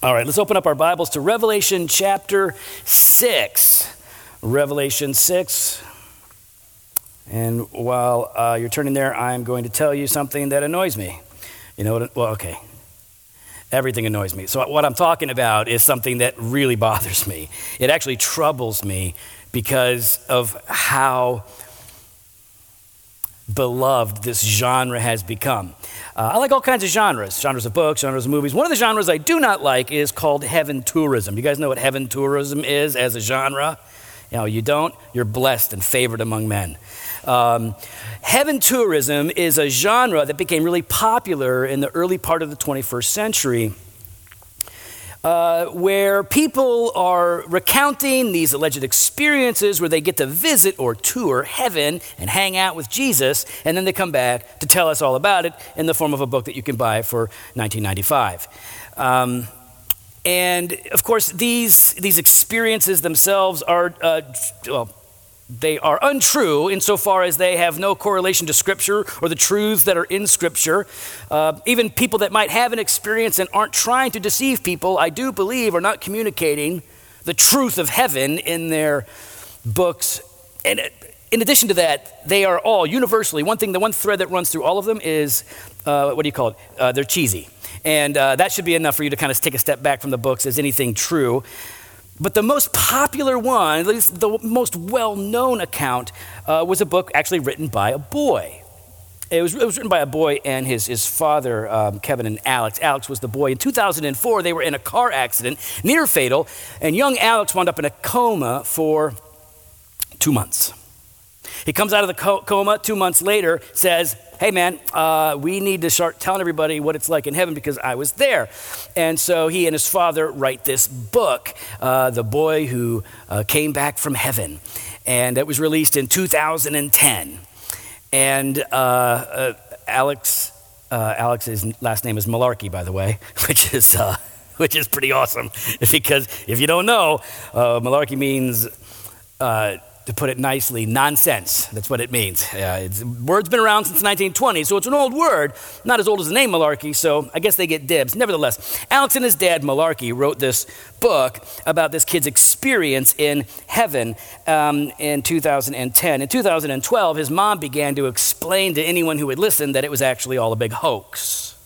All right, let's open up our Bibles to Revelation chapter 6. Revelation 6. And while uh, you're turning there, I'm going to tell you something that annoys me. You know what? Well, okay. Everything annoys me. So, what I'm talking about is something that really bothers me. It actually troubles me because of how beloved this genre has become. Uh, I like all kinds of genres, genres of books, genres of movies. One of the genres I do not like is called heaven tourism. You guys know what heaven tourism is as a genre? You know, you don't, you're blessed and favored among men. Um, heaven tourism is a genre that became really popular in the early part of the 21st century uh, where people are recounting these alleged experiences where they get to visit or tour heaven and hang out with Jesus, and then they come back to tell us all about it in the form of a book that you can buy for 1995. Um, and of course, these, these experiences themselves are, uh, well, they are untrue insofar as they have no correlation to Scripture or the truths that are in Scripture. Uh, even people that might have an experience and aren't trying to deceive people, I do believe, are not communicating the truth of heaven in their books. And in addition to that, they are all universally, one thing, the one thread that runs through all of them is uh, what do you call it? Uh, they're cheesy. And uh, that should be enough for you to kind of take a step back from the books as anything true. But the most popular one, at least the most well known account, uh, was a book actually written by a boy. It was, it was written by a boy and his, his father, um, Kevin and Alex. Alex was the boy. In 2004, they were in a car accident, near fatal, and young Alex wound up in a coma for two months. He comes out of the coma two months later, says, Hey man, uh, we need to start telling everybody what it's like in heaven because I was there. And so he and his father write this book, uh, The Boy Who uh, Came Back from Heaven. And it was released in 2010. And uh, uh, Alex, uh, Alex's last name is Malarkey, by the way, which is, which is pretty awesome because if you don't know, Malarkey means to put it nicely, nonsense. That's what it means. Uh, word's been around since 1920, so it's an old word, not as old as the name malarkey, so I guess they get dibs. Nevertheless, Alex and his dad, Malarkey, wrote this book about this kid's experience in heaven um, in 2010. In 2012, his mom began to explain to anyone who would listen that it was actually all a big hoax.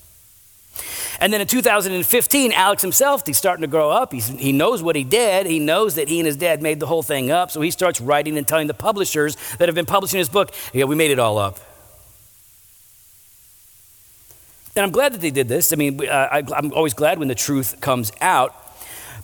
And then in 2015, Alex himself, he's starting to grow up. He's, he knows what he did. He knows that he and his dad made the whole thing up. So he starts writing and telling the publishers that have been publishing his book, yeah, we made it all up. And I'm glad that they did this. I mean, uh, I, I'm always glad when the truth comes out.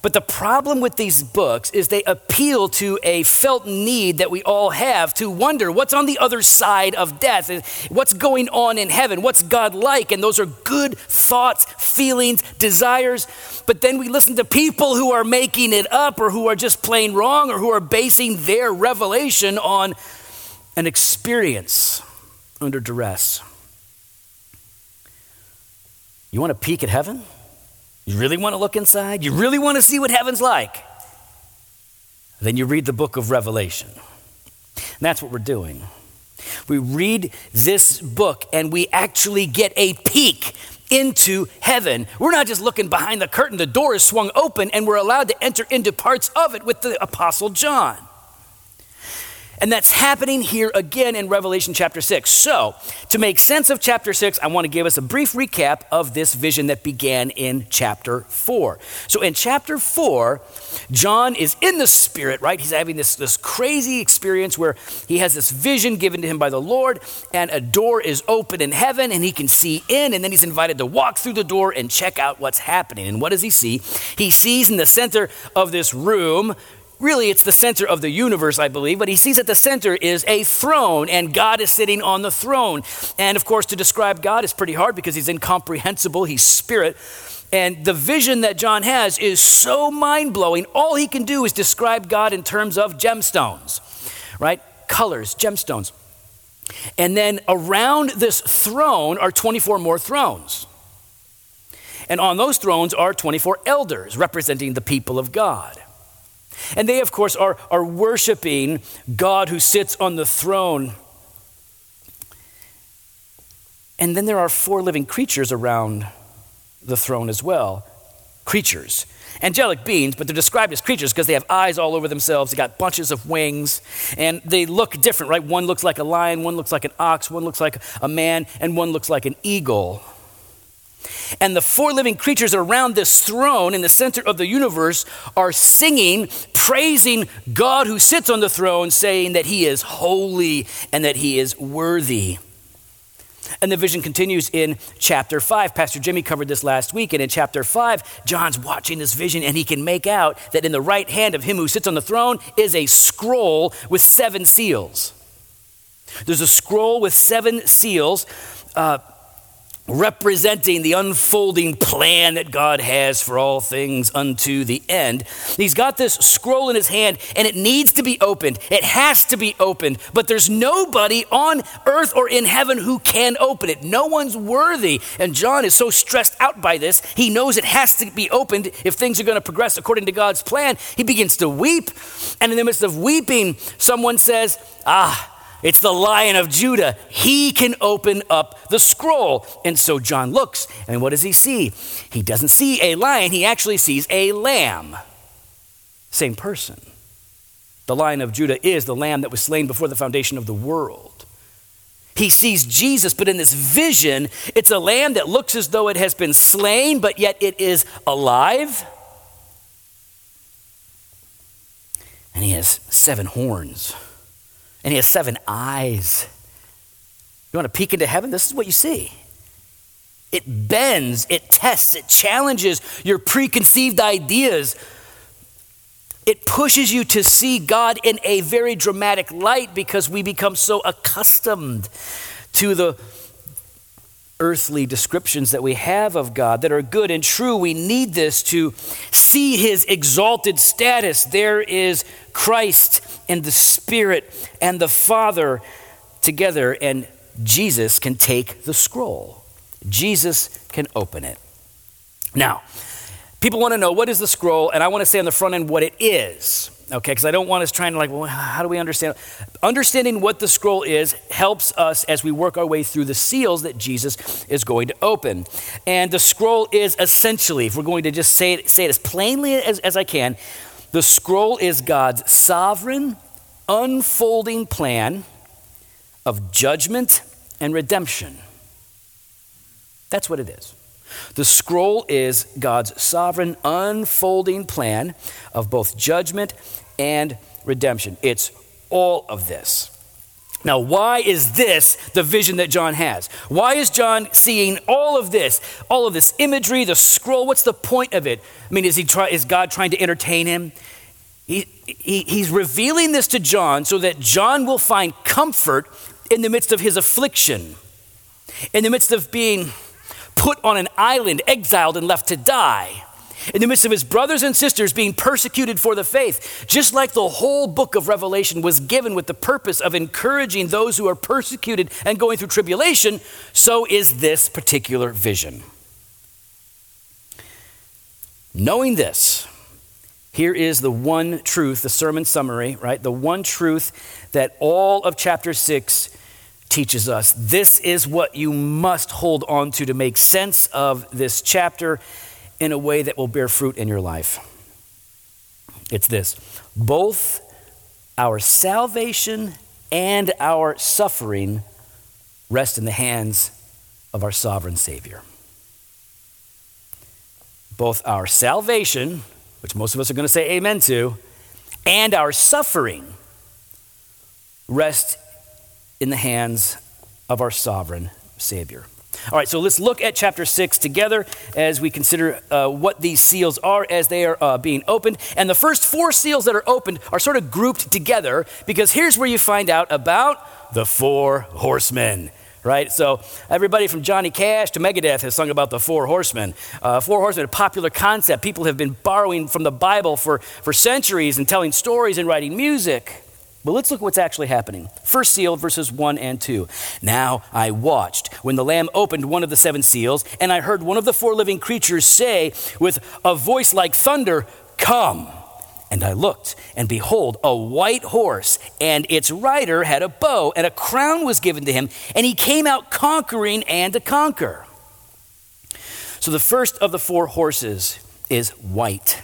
But the problem with these books is they appeal to a felt need that we all have to wonder what's on the other side of death, what's going on in heaven, what's God like. And those are good thoughts, feelings, desires. But then we listen to people who are making it up or who are just plain wrong or who are basing their revelation on an experience under duress. You want to peek at heaven? You really want to look inside? You really want to see what heaven's like? Then you read the book of Revelation. And that's what we're doing. We read this book and we actually get a peek into heaven. We're not just looking behind the curtain, the door is swung open, and we're allowed to enter into parts of it with the Apostle John. And that's happening here again in Revelation chapter 6. So, to make sense of chapter 6, I want to give us a brief recap of this vision that began in chapter 4. So, in chapter 4, John is in the Spirit, right? He's having this, this crazy experience where he has this vision given to him by the Lord, and a door is open in heaven, and he can see in, and then he's invited to walk through the door and check out what's happening. And what does he see? He sees in the center of this room, really it's the center of the universe, I believe, but he sees at the center is a throne, and God is sitting on the throne. And of course, to describe God is pretty hard because he's incomprehensible, he's spirit. And the vision that John has is so mind blowing. All he can do is describe God in terms of gemstones, right? Colors, gemstones. And then around this throne are 24 more thrones. And on those thrones are 24 elders representing the people of God. And they, of course, are, are worshiping God who sits on the throne. And then there are four living creatures around the throne as well creatures. Angelic beings, but they're described as creatures because they have eyes all over themselves. They got bunches of wings, and they look different, right? One looks like a lion, one looks like an ox, one looks like a man, and one looks like an eagle. And the four living creatures around this throne in the center of the universe are singing, praising God who sits on the throne, saying that he is holy and that he is worthy. And the vision continues in chapter 5. Pastor Jimmy covered this last week. And in chapter 5, John's watching this vision and he can make out that in the right hand of him who sits on the throne is a scroll with seven seals. There's a scroll with seven seals. Uh, representing the unfolding plan that God has for all things unto the end. He's got this scroll in his hand and it needs to be opened. It has to be opened, but there's nobody on earth or in heaven who can open it. No one's worthy. And John is so stressed out by this, he knows it has to be opened if things are going to progress according to God's plan. He begins to weep, and in the midst of weeping, someone says, Ah, it's the lion of Judah. He can open up the scroll. And so John looks, and what does he see? He doesn't see a lion, he actually sees a lamb. Same person. The lion of Judah is the lamb that was slain before the foundation of the world. He sees Jesus, but in this vision, it's a lamb that looks as though it has been slain, but yet it is alive. And he has seven horns and he has seven eyes. You want to peek into heaven? This is what you see. It bends, it tests, it challenges your preconceived ideas. It pushes you to see God in a very dramatic light because we become so accustomed to the earthly descriptions that we have of God that are good and true. We need this to see his exalted status. There is Christ and the Spirit and the Father together, and Jesus can take the scroll. Jesus can open it. Now, people want to know what is the scroll, and I want to say on the front end what it is okay? Because I don't want us trying to like, well, how do we understand? Understanding what the scroll is helps us as we work our way through the seals that Jesus is going to open. And the scroll is essentially, if we're going to just say it, say it as plainly as, as I can, the scroll is God's sovereign, unfolding plan of judgment and redemption. That's what it is. The scroll is God's sovereign, unfolding plan of both judgment and redemption. It's all of this. Now, why is this the vision that John has? Why is John seeing all of this, all of this imagery, the scroll? What's the point of it? I mean, is, he try, is God trying to entertain him? He, he, he's revealing this to John so that John will find comfort in the midst of his affliction, in the midst of being put on an island, exiled, and left to die. In the midst of his brothers and sisters being persecuted for the faith, just like the whole book of Revelation was given with the purpose of encouraging those who are persecuted and going through tribulation, so is this particular vision. Knowing this, here is the one truth, the sermon summary, right? The one truth that all of chapter 6 teaches us. This is what you must hold on to to make sense of this chapter in a way that will bear fruit in your life. It's this both our salvation and our suffering rest in the hands of our sovereign Savior. Both our salvation, which most of us are going to say amen to, and our suffering rest in the hands of our sovereign Savior. All right, so let's look at chapter 6 together as we consider uh, what these seals are as they are uh, being opened. And the first four seals that are opened are sort of grouped together because here's where you find out about the four horsemen right? So everybody from Johnny Cash to Megadeth has sung about the four horsemen. Uh, four horsemen, a popular concept. People have been borrowing from the Bible for, for centuries and telling stories and writing music. But let's look at what's actually happening. First seal, verses 1 and 2. Now I watched when the Lamb opened one of the seven seals, and I heard one of the four living creatures say with a voice like thunder, Come. And I looked, and behold, a white horse, and its rider had a bow, and a crown was given to him, and he came out conquering and to conquer. So the first of the four horses is white.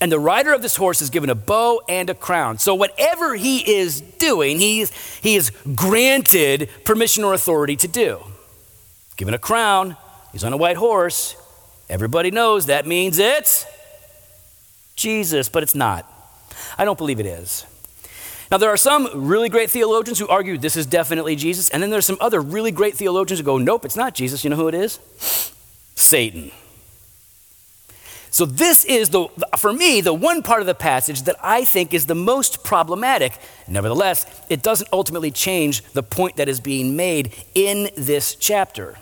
And the rider of this horse is given a bow and a crown. So, whatever he is doing, he's, he is granted permission or authority to do. Given a crown, he's on a white horse. Everybody knows that means it's Jesus, but it's not. I don't believe it is. Now, there are some really great theologians who argue this is definitely Jesus, and then there's some other really great theologians who go, nope, it's not Jesus. You know who it is? Satan. So, this is, the, for me, the one part of the passage that I think is the most problematic. Nevertheless, it doesn't ultimately change the point that is being made in this chapter.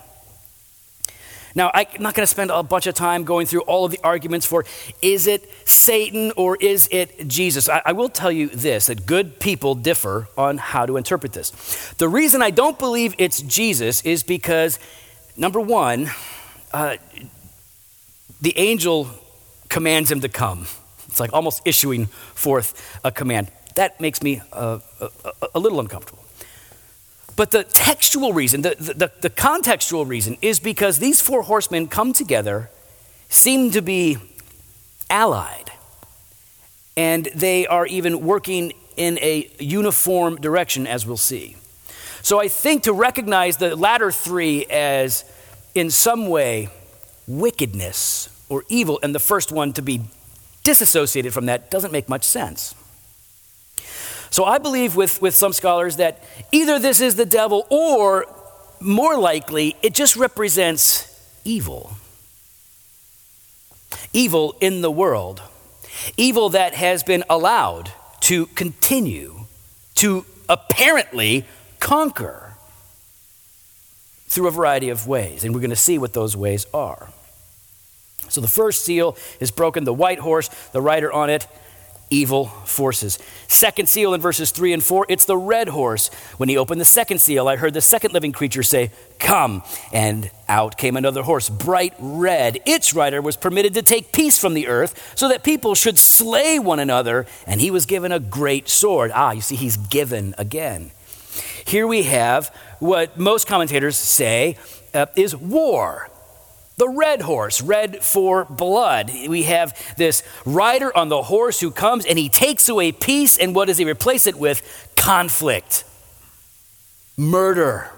Now, I'm not going to spend a bunch of time going through all of the arguments for is it Satan or is it Jesus? I, I, will tell you this that good people differ on how to interpret this. The reason I don't believe it's Jesus is because, number one, uh, the angel commands him to come. It's like almost issuing forth a command. That makes me uh, a, a, little uncomfortable. But the textual reason, the, the, the contextual reason, is because these four horsemen come together, seem to be allied, and they are even working in a uniform direction, as we'll see. So I think to recognize the latter three as, in some way, wickedness or evil, and the first one to be disassociated from that doesn't make much sense. So I believe with, with some scholars that either this is the devil or more likely it just represents evil. Evil in the world. Evil that has been allowed to continue to apparently conquer through a variety of ways. And we're going to see what those ways are. So the first seal is broken, the white horse, the rider on it, evil forces. Second seal in verses 3 and 4, it's the red horse. When he opened the second seal, I heard the second living creature say, Come. And out came another horse, bright red. Its rider was permitted to take peace from the earth so that people should slay one another, and he was given a great sword. Ah, you see, he's given again. Here we have what most commentators say uh, is war the red horse, red for blood. We have this rider on the horse who comes and he takes away peace, and what does he replace it with? Conflict, murder,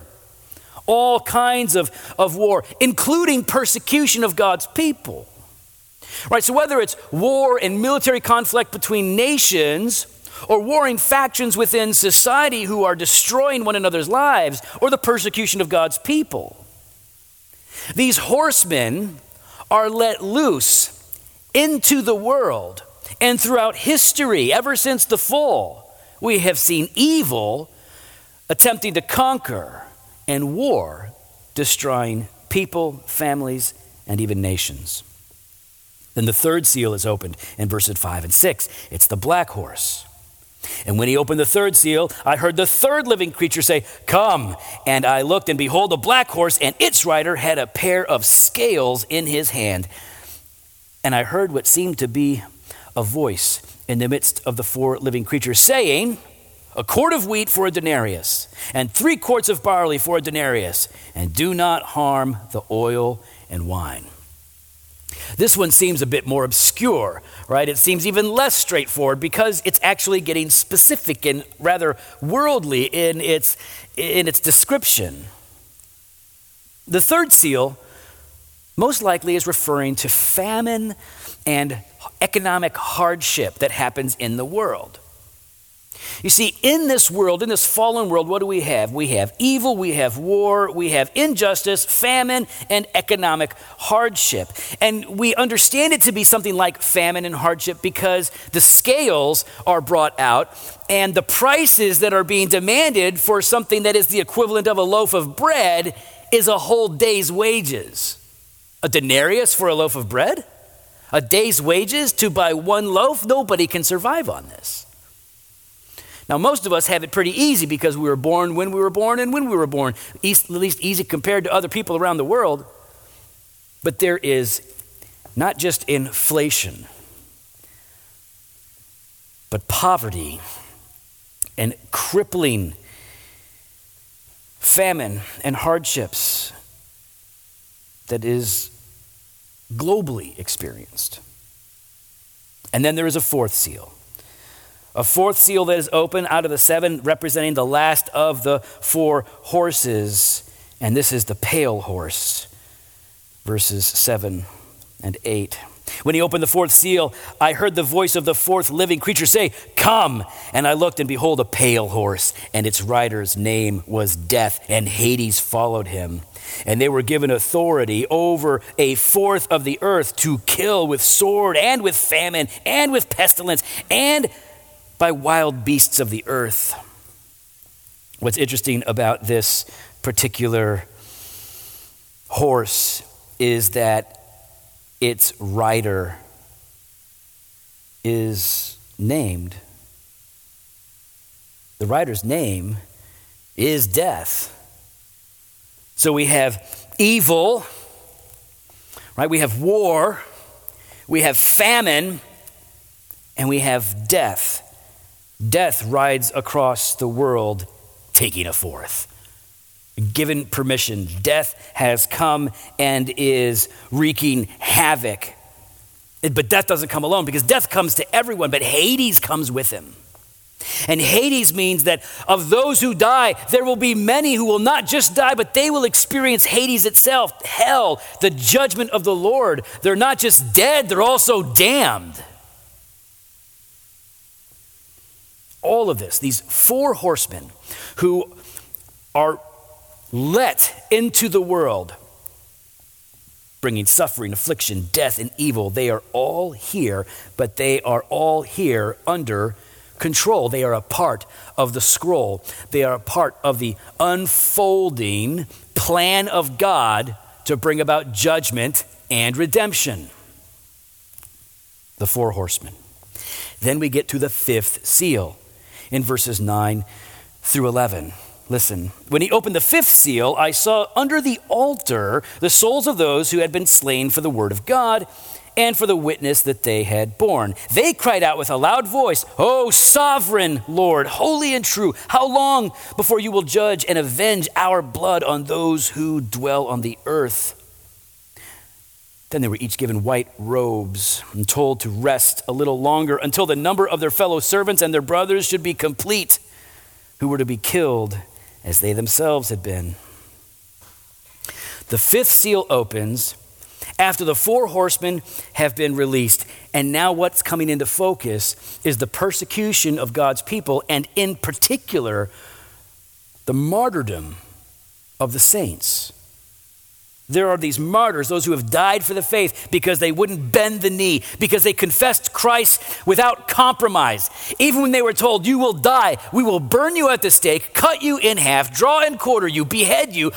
all kinds of, of war, including persecution of God's people. Right, so whether it's war and military conflict between nations, or warring factions within society who are destroying one another's lives, or the persecution of God's people. These horsemen are let loose into the world. And throughout history, ever since the fall, we have seen evil attempting to conquer and war destroying people, families, and even nations. Then the third seal is opened in verses 5 and 6. It's the black horse. And when he opened the third seal, I heard the third living creature say, Come. And I looked, and behold, a black horse, and its rider had a pair of scales in his hand. And I heard what seemed to be a voice in the midst of the four living creatures saying, A quart of wheat for a denarius, and three quarts of barley for a denarius, and do not harm the oil and wine. This one seems a bit more obscure, right? It seems even less straightforward because it's actually getting specific and rather worldly in its, in its description. The third seal most likely is referring to famine and economic hardship that happens in the world. You see, in this world, in this fallen world, what do we have? We have evil, we have war, we have injustice, famine, and economic hardship. And we understand it to be something like famine and hardship because the scales are brought out and the prices that are being demanded for something that is the equivalent of a loaf of bread is a whole day's wages. A denarius for a loaf of bread? A day's wages to buy one loaf? Nobody can survive on this. Now, most of us have it pretty easy because we were born when we were born and when we were born, at least easy compared to other people around the world. But there is not just inflation, but poverty and crippling famine and hardships that is globally experienced. And then there is a fourth seal. A fourth seal that is open out of the seven, representing the last of the four horses. And this is the pale horse, verses 7 and 8. When he opened the fourth seal, I heard the voice of the fourth living creature say, Come! And I looked, and behold, a pale horse, and its rider's name was Death, and Hades followed him. And they were given authority over a fourth of the earth to kill with sword, and with famine, and with pestilence, and by wild beasts of the earth. What's interesting about this particular horse is that its rider is named. The rider's name is death. So we have evil, right? We have war, we have famine, and we have death. Death rides across the world, taking a fourth given permission. Death has come and is wreaking havoc. But death doesn't come alone because death comes to everyone, but Hades comes with him. And Hades means that of those who die, there will be many who will not just die, but they will experience Hades itself, hell, the judgment of the Lord. They're not just dead, they're also damned. All of this, these four horsemen who are let into the world, bringing suffering, affliction, death, and evil. They are all here, but they are all here under control. They are a part of the scroll, they are a part of the unfolding plan of God to bring about judgment and redemption. The four horsemen. Then we get to the fifth seal in verses 9 through 11. Listen, when he opened the fifth seal, I saw under the altar the souls of those who had been slain for the word of God and for the witness that they had borne. They cried out with a loud voice, O sovereign Lord, holy and true, how long before you will judge and avenge our blood on those who dwell on the earth? Then they were each given white robes and told to rest a little longer until the number of their fellow servants and their brothers should be complete, who were to be killed as they themselves had been. The fifth seal opens after the four horsemen have been released. And now, what's coming into focus is the persecution of God's people, and in particular, the martyrdom of the saints. There are these martyrs, those who have died for the faith because they wouldn't bend the knee, because they confessed Christ without compromise. Even when they were told, You will die, we will burn you at the stake, cut you in half, draw and quarter you, behead you,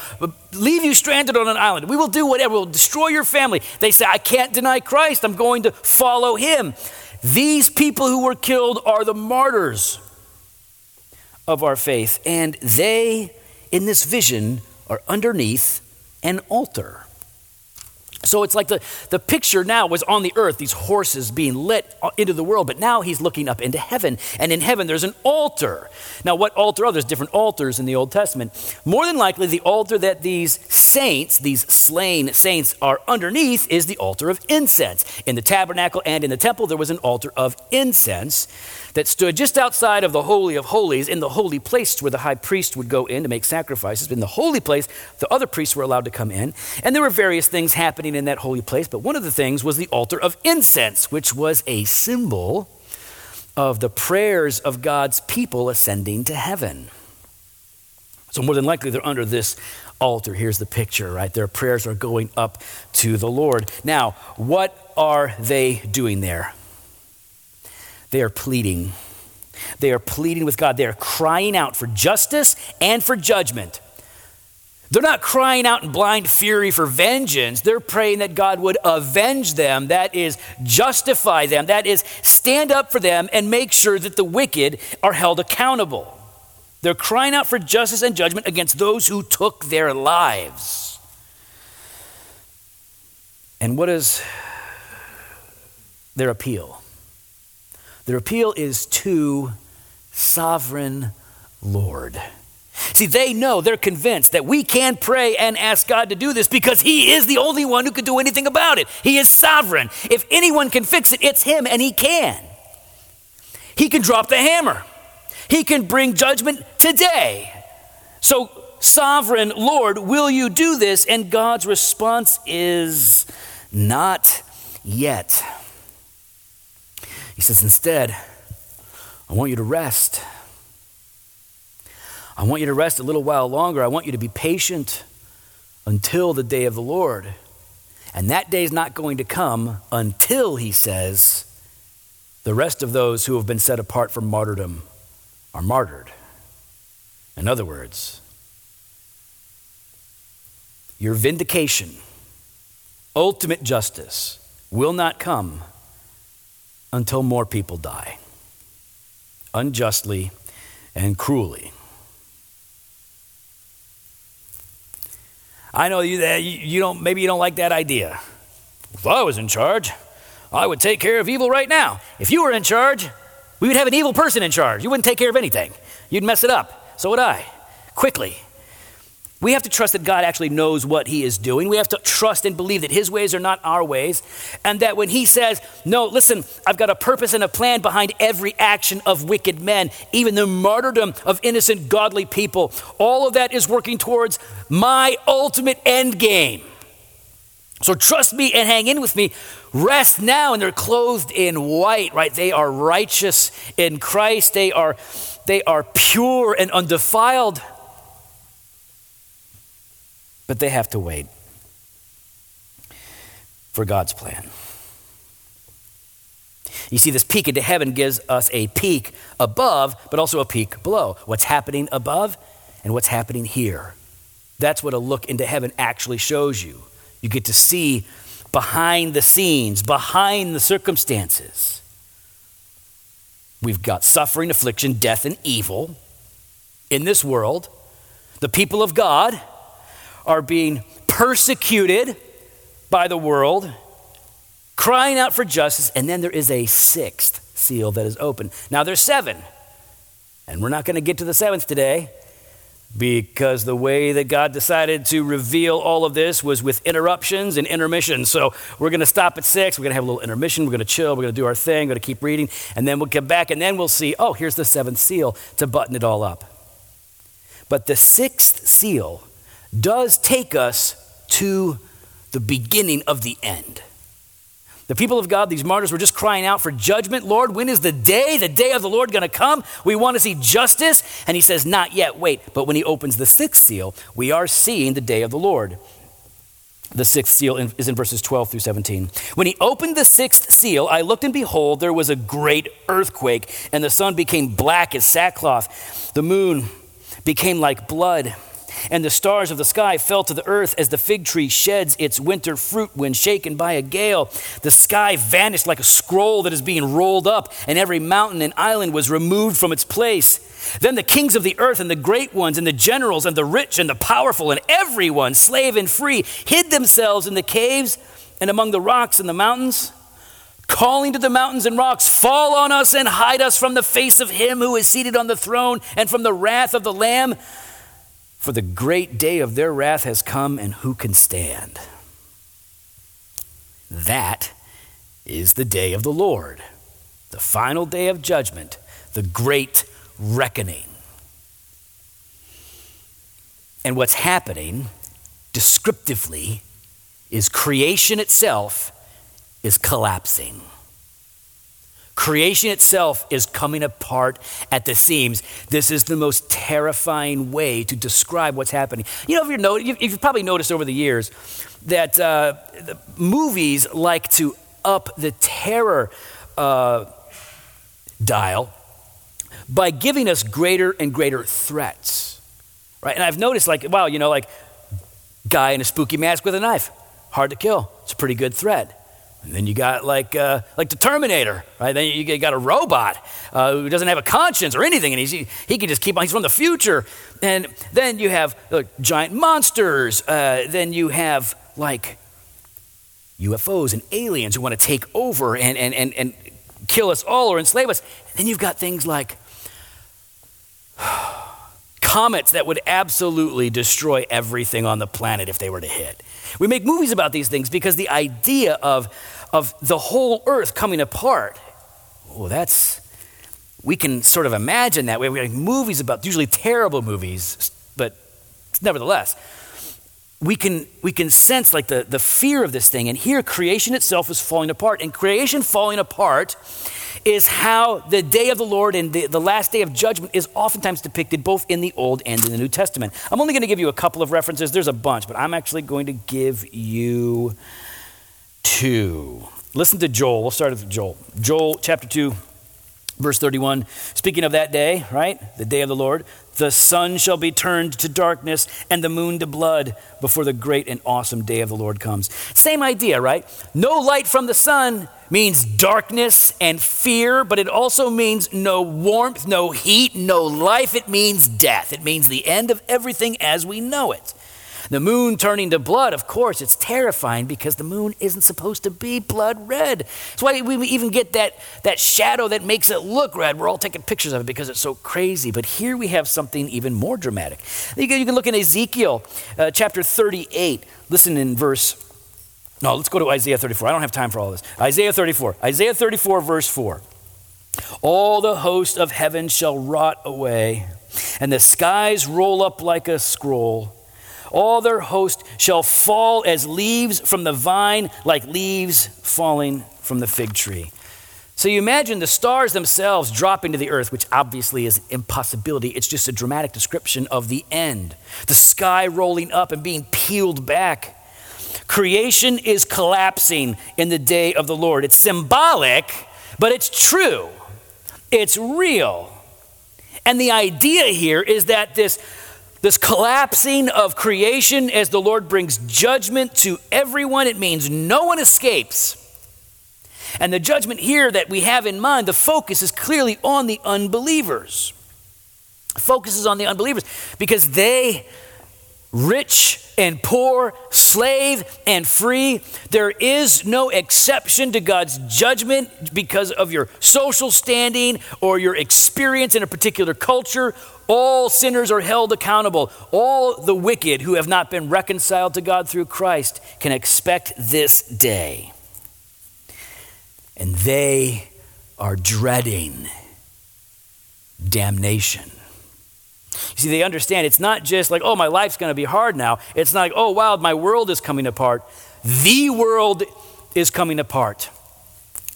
leave you stranded on an island. We will do whatever, we'll destroy your family. They say, I can't deny Christ, I'm going to follow him. These people who were killed are the martyrs of our faith, and they, in this vision, are underneath an altar. So it's like the, the picture now was on the earth, these horses being lit into the world, but now he's looking up into heaven. And in heaven, there's an altar. Now, what altar? Oh, there's different altars in the Old Testament. More than likely, the altar that these saints, these slain saints, are underneath is the altar of incense. In the tabernacle and in the temple, there was an altar of incense that stood just outside of the Holy of Holies in the holy place where the high priest would go in to make sacrifices. In the holy place, the other priests were allowed to come in. And there were various things happening in that holy place, but one of the things was the altar of incense, which was a symbol of the prayers of God's people ascending to heaven. So, more than likely, they're under this altar. Here's the picture, right? Their prayers are going up to the Lord. Now, what are they doing there? They are pleading. They are pleading with God. They are crying out for justice and for judgment. They're not crying out in blind fury for vengeance. They're praying that God would avenge them, that is, justify them, that is, stand up for them and make sure that the wicked are held accountable. They're crying out for justice and judgment against those who took their lives. And what is their appeal? Their appeal is to sovereign Lord. See, they know, they're convinced that we can pray and ask God to do this because He is the only one who can do anything about it. He is sovereign. If anyone can fix it, it's Him, and He can. He can drop the hammer, He can bring judgment today. So, sovereign Lord, will you do this? And God's response is not yet. He says, instead, I want you to rest. I want you to rest a little while longer. I want you to be patient until the day of the Lord. And that day is not going to come until, he says, the rest of those who have been set apart from martyrdom are martyred. In other words, your vindication, ultimate justice, will not come until more people die unjustly and cruelly. I know you, that you don't, maybe you don't like that idea. If I was in charge, I would take care of evil right now. If you were in charge, we would have an evil person in charge. You wouldn't take care of anything. You'd mess it up. So would I. Quickly. We have to trust that God actually knows what He is doing. We have to trust and believe that His ways are not our ways. And that when He says, No, listen, I've got a purpose and a plan behind every action of wicked men, even the martyrdom of innocent, godly people, all of that is working towards my ultimate end game. So trust me and hang in with me. Rest now, and they're clothed in white, right? They are righteous in Christ. They are, they are pure and undefiled but they have to wait for God's plan. You see, this peek into heaven gives us a peek above, but also a peek below. What's happening above and what's happening here. That's what a look into heaven actually shows you. You get to see behind the scenes, behind the circumstances. We've got suffering, affliction, death, and evil in this world. The people of God are being persecuted by the world, crying out for justice, and then there is a sixth seal that is open. Now there's seven, and we're not going to get to the seventh today because the way that God decided to reveal all of this was with interruptions and intermissions. So we're going to stop at six. We're going to have a little intermission. We're going to chill. We're going to do our thing. We're going to keep reading. And then we'll come back and then we'll see oh, here's the seventh seal to button it all up. But the sixth seal does take us to the beginning of the end. The people of God, these martyrs, were just crying out for judgment. Lord, when is the day, the day of the Lord, going to come? We want to see justice. And he says, Not yet, wait. But when he opens the sixth seal, we are seeing the day of the Lord. The sixth seal is in verses 12 through 17. When he opened the sixth seal, I looked and behold, there was a great earthquake, and the sun became black as sackcloth. The moon became like blood and the stars of the sky fell to the earth as the fig tree sheds its winter fruit when shaken by a gale. The sky vanished like a scroll that is being rolled up, and every mountain and island was removed from its place. Then the kings of the earth and the great ones and the generals and the rich and the powerful and everyone, slave and free, hid themselves in the caves and among the rocks and the mountains calling to the mountains and rocks, Fall on us and hide us from the face of him who is seated on the throne and from the wrath of the Lamb. For the great day of their wrath has come, and who can stand? That is the day of the Lord, the final day of judgment, the great reckoning. And what's happening descriptively is creation itself is collapsing. Creation itself is coming apart at the seams. This is the most terrifying way to describe what's happening. You know, if, you're if you've probably noticed over the years that uh, movies like to up the terror uh, dial by giving us greater and greater threats, right? And I've noticed, like, wow, you know, like, guy in a spooky mask with a knife, hard to kill. It's a pretty good threat. And then you got like, uh, like the Terminator, right? Then you got a robot uh, who doesn't have a conscience or anything, and he's, he, he can just keep on, he's from the future. And then you have uh, giant monsters. Uh, then you have like UFOs and aliens who want to take over and, and, and, and kill us all or enslave us. And then you've got things like comets that would absolutely destroy everything on the planet if they were to hit. We make movies about these things because the idea of, of the whole earth coming apart, well, that's, we can sort of imagine that. We make movies about, usually terrible movies, but nevertheless, we can, we can sense like the, the fear of this thing. And here, creation itself is falling apart. And creation falling apart is how the day of the Lord and the, the last day of judgment is oftentimes depicted both in the Old and in the New Testament. I'm only going to give you a couple of references. There's a bunch, but I'm actually going to give you two. Listen to Joel. We'll start with Joel. Joel chapter 2, verse 31. Speaking of that day, right? The day of the Lord. The sun shall be turned to darkness and the moon to blood before the great and awesome day of the Lord comes. Same idea, right? No light from the sun means darkness and fear, but it also means no warmth, no heat, no life. It means death. It means the end of everything as we know it. The moon turning to blood, of course, it's terrifying because the moon isn't supposed to be blood red. That's why we even get that, that shadow that makes it look red. We're all taking pictures of it because it's so crazy. But here we have something even more dramatic. You can, you can look in Ezekiel uh, chapter 38. Listen in verse. No, let's go to Isaiah 34. I don't have time for all this. Isaiah 34. Isaiah 34, verse 4. All the host of heaven shall rot away, and the skies roll up like a scroll all their host shall fall as leaves from the vine, like leaves falling from the fig tree. So you imagine the stars themselves dropping to the earth, which obviously is impossibility. It's just a dramatic description of the end. The sky rolling up and being peeled back. Creation is collapsing in the day of the Lord. It's symbolic, but it's true. It's real. And the idea here is that this this collapsing of creation as the Lord brings judgment to everyone, it means no one escapes. And the judgment here that we have in mind, the focus is clearly on the unbelievers. Focuses on the unbelievers because they, rich and poor, slave and free, there is no exception to God's judgment because of your social standing or your experience in a particular culture all sinners are held accountable. All the wicked who have not been reconciled to God through Christ can expect this day. And they are dreading damnation. You see, they understand it's not just like, oh, my life's going to be hard now. It's not like, oh, wow, my world is coming apart. The world is coming apart.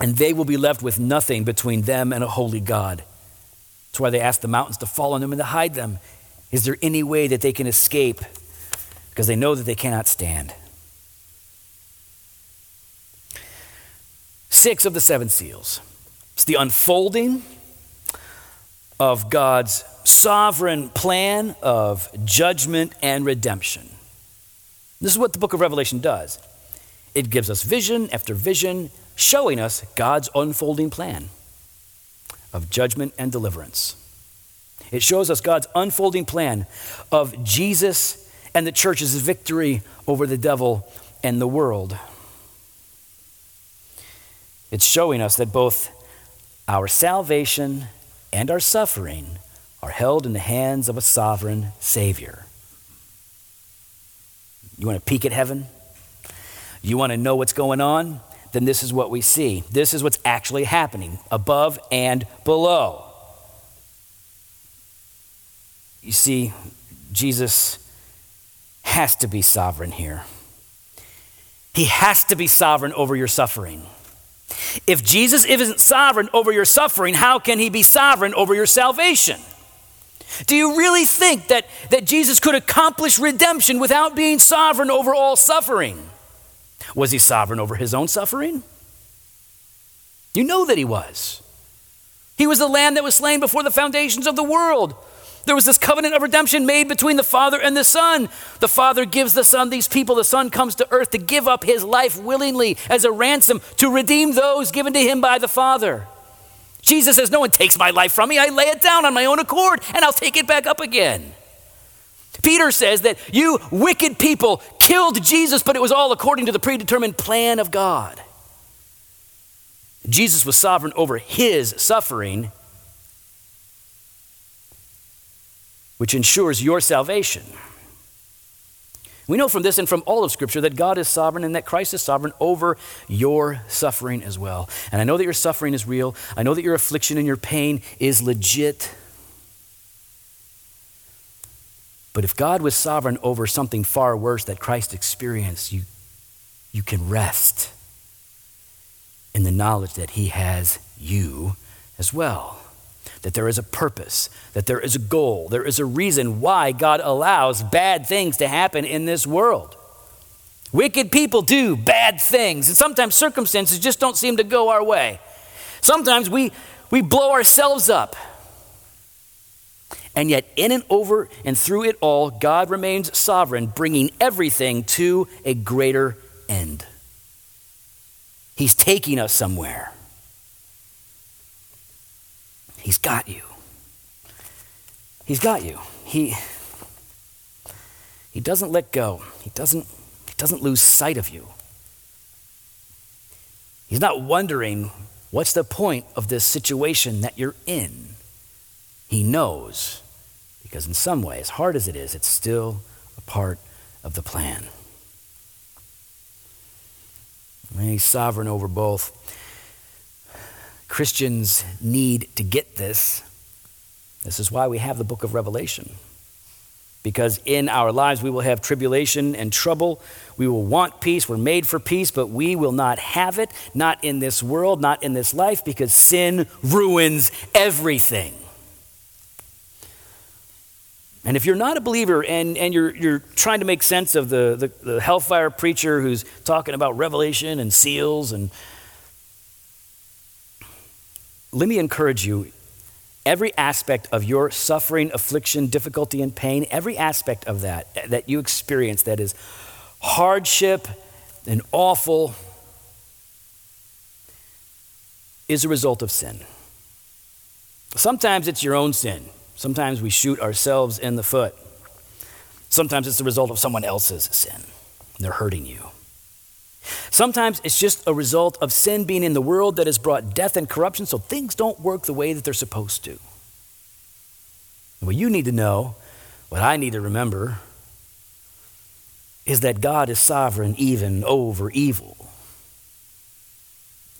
And they will be left with nothing between them and a holy God. That's why they ask the mountains to fall on them and to hide them. Is there any way that they can escape? Because they know that they cannot stand. Six of the seven seals. It's the unfolding of God's sovereign plan of judgment and redemption. This is what the book of Revelation does it gives us vision after vision, showing us God's unfolding plan of judgment and deliverance. It shows us God's unfolding plan of Jesus and the church's victory over the devil and the world. It's showing us that both our salvation and our suffering are held in the hands of a sovereign Savior. You want to peek at heaven? You want to know what's going on? Then this is what we see. This is what's actually happening above and below. You see, Jesus has to be sovereign here. He has to be sovereign over your suffering. If Jesus isn't sovereign over your suffering, how can he be sovereign over your salvation? Do you really think that, that Jesus could accomplish redemption without being sovereign over all suffering? Was he sovereign over his own suffering? You know that he was. He was the lamb that was slain before the foundations of the world. There was this covenant of redemption made between the Father and the Son. The Father gives the Son these people. The Son comes to earth to give up his life willingly as a ransom to redeem those given to him by the Father. Jesus says, No one takes my life from me. I lay it down on my own accord and I'll take it back up again. Peter says that you wicked people killed Jesus, but it was all according to the predetermined plan of God. Jesus was sovereign over his suffering. which ensures your salvation. We know from this and from all of Scripture that God is sovereign and that Christ is sovereign over your suffering as well. And I know that your suffering is real. I know that your affliction and your pain is legit. But if God was sovereign over something far worse that Christ experienced, you, you can rest in the knowledge that He has you as well that there is a purpose, that there is a goal, there is a reason why God allows bad things to happen in this world. Wicked people do bad things, and sometimes circumstances just don't seem to go our way. Sometimes we, we blow ourselves up. And yet, in and over and through it all, God remains sovereign, bringing everything to a greater end. He's taking us somewhere. He's got you. He's got you. He, he doesn't let go. He doesn't, he doesn't lose sight of you. He's not wondering what's the point of this situation that you're in. He knows because, in some way, as hard as it is, it's still a part of the plan. He's sovereign over both. Christians need to get this. This is why we have the book of Revelation. Because in our lives we will have tribulation and trouble. We will want peace. We're made for peace, but we will not have it, not in this world, not in this life, because sin ruins everything. And if you're not a believer and, and you're, you're trying to make sense of the, the, the hellfire preacher who's talking about revelation and seals and let me encourage you every aspect of your suffering, affliction, difficulty, and pain, every aspect of that that you experience that is hardship and awful is a result of sin. Sometimes it's your own sin. Sometimes we shoot ourselves in the foot. Sometimes it's the result of someone else's sin. They're hurting you. Sometimes it's just a result of sin being in the world that has brought death and corruption, so things don't work the way that they're supposed to. What you need to know, what I need to remember, is that God is sovereign even over evil.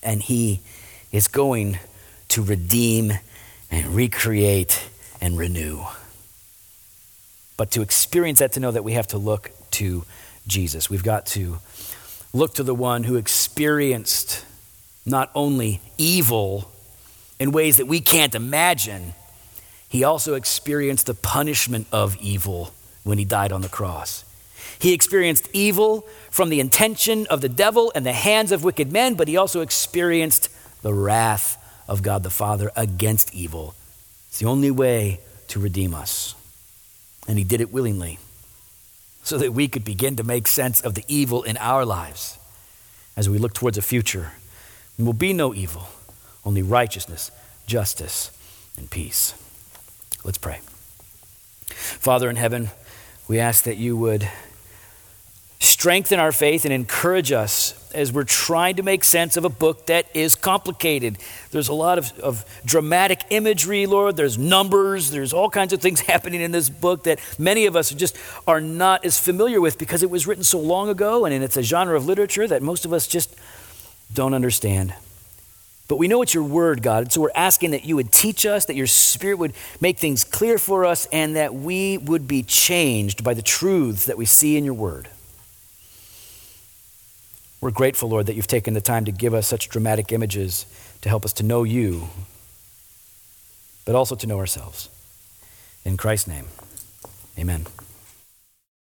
And He is going to redeem and recreate and renew. But to experience that, to know that we have to look to Jesus. We've got to look to the one who experienced not only evil in ways that we can't imagine, he also experienced the punishment of evil when he died on the cross. He experienced evil from the intention of the devil and the hands of wicked men, but he also experienced the wrath of God the Father against evil. It's the only way to redeem us. And he did it willingly so that we could begin to make sense of the evil in our lives as we look towards a future. There will be no evil, only righteousness, justice, and peace. Let's pray. Father in heaven, we ask that you would strengthen our faith and encourage us as we're trying to make sense of a book that is complicated. There's a lot of, of dramatic imagery, Lord. There's numbers. There's all kinds of things happening in this book that many of us just are not as familiar with because it was written so long ago and it's a genre of literature that most of us just don't understand. But we know it's your word, God. and So we're asking that you would teach us, that your spirit would make things clear for us, and that we would be changed by the truths that we see in your word. We're grateful, Lord, that you've taken the time to give us such dramatic images to help us to know you, but also to know ourselves. In Christ's name, amen.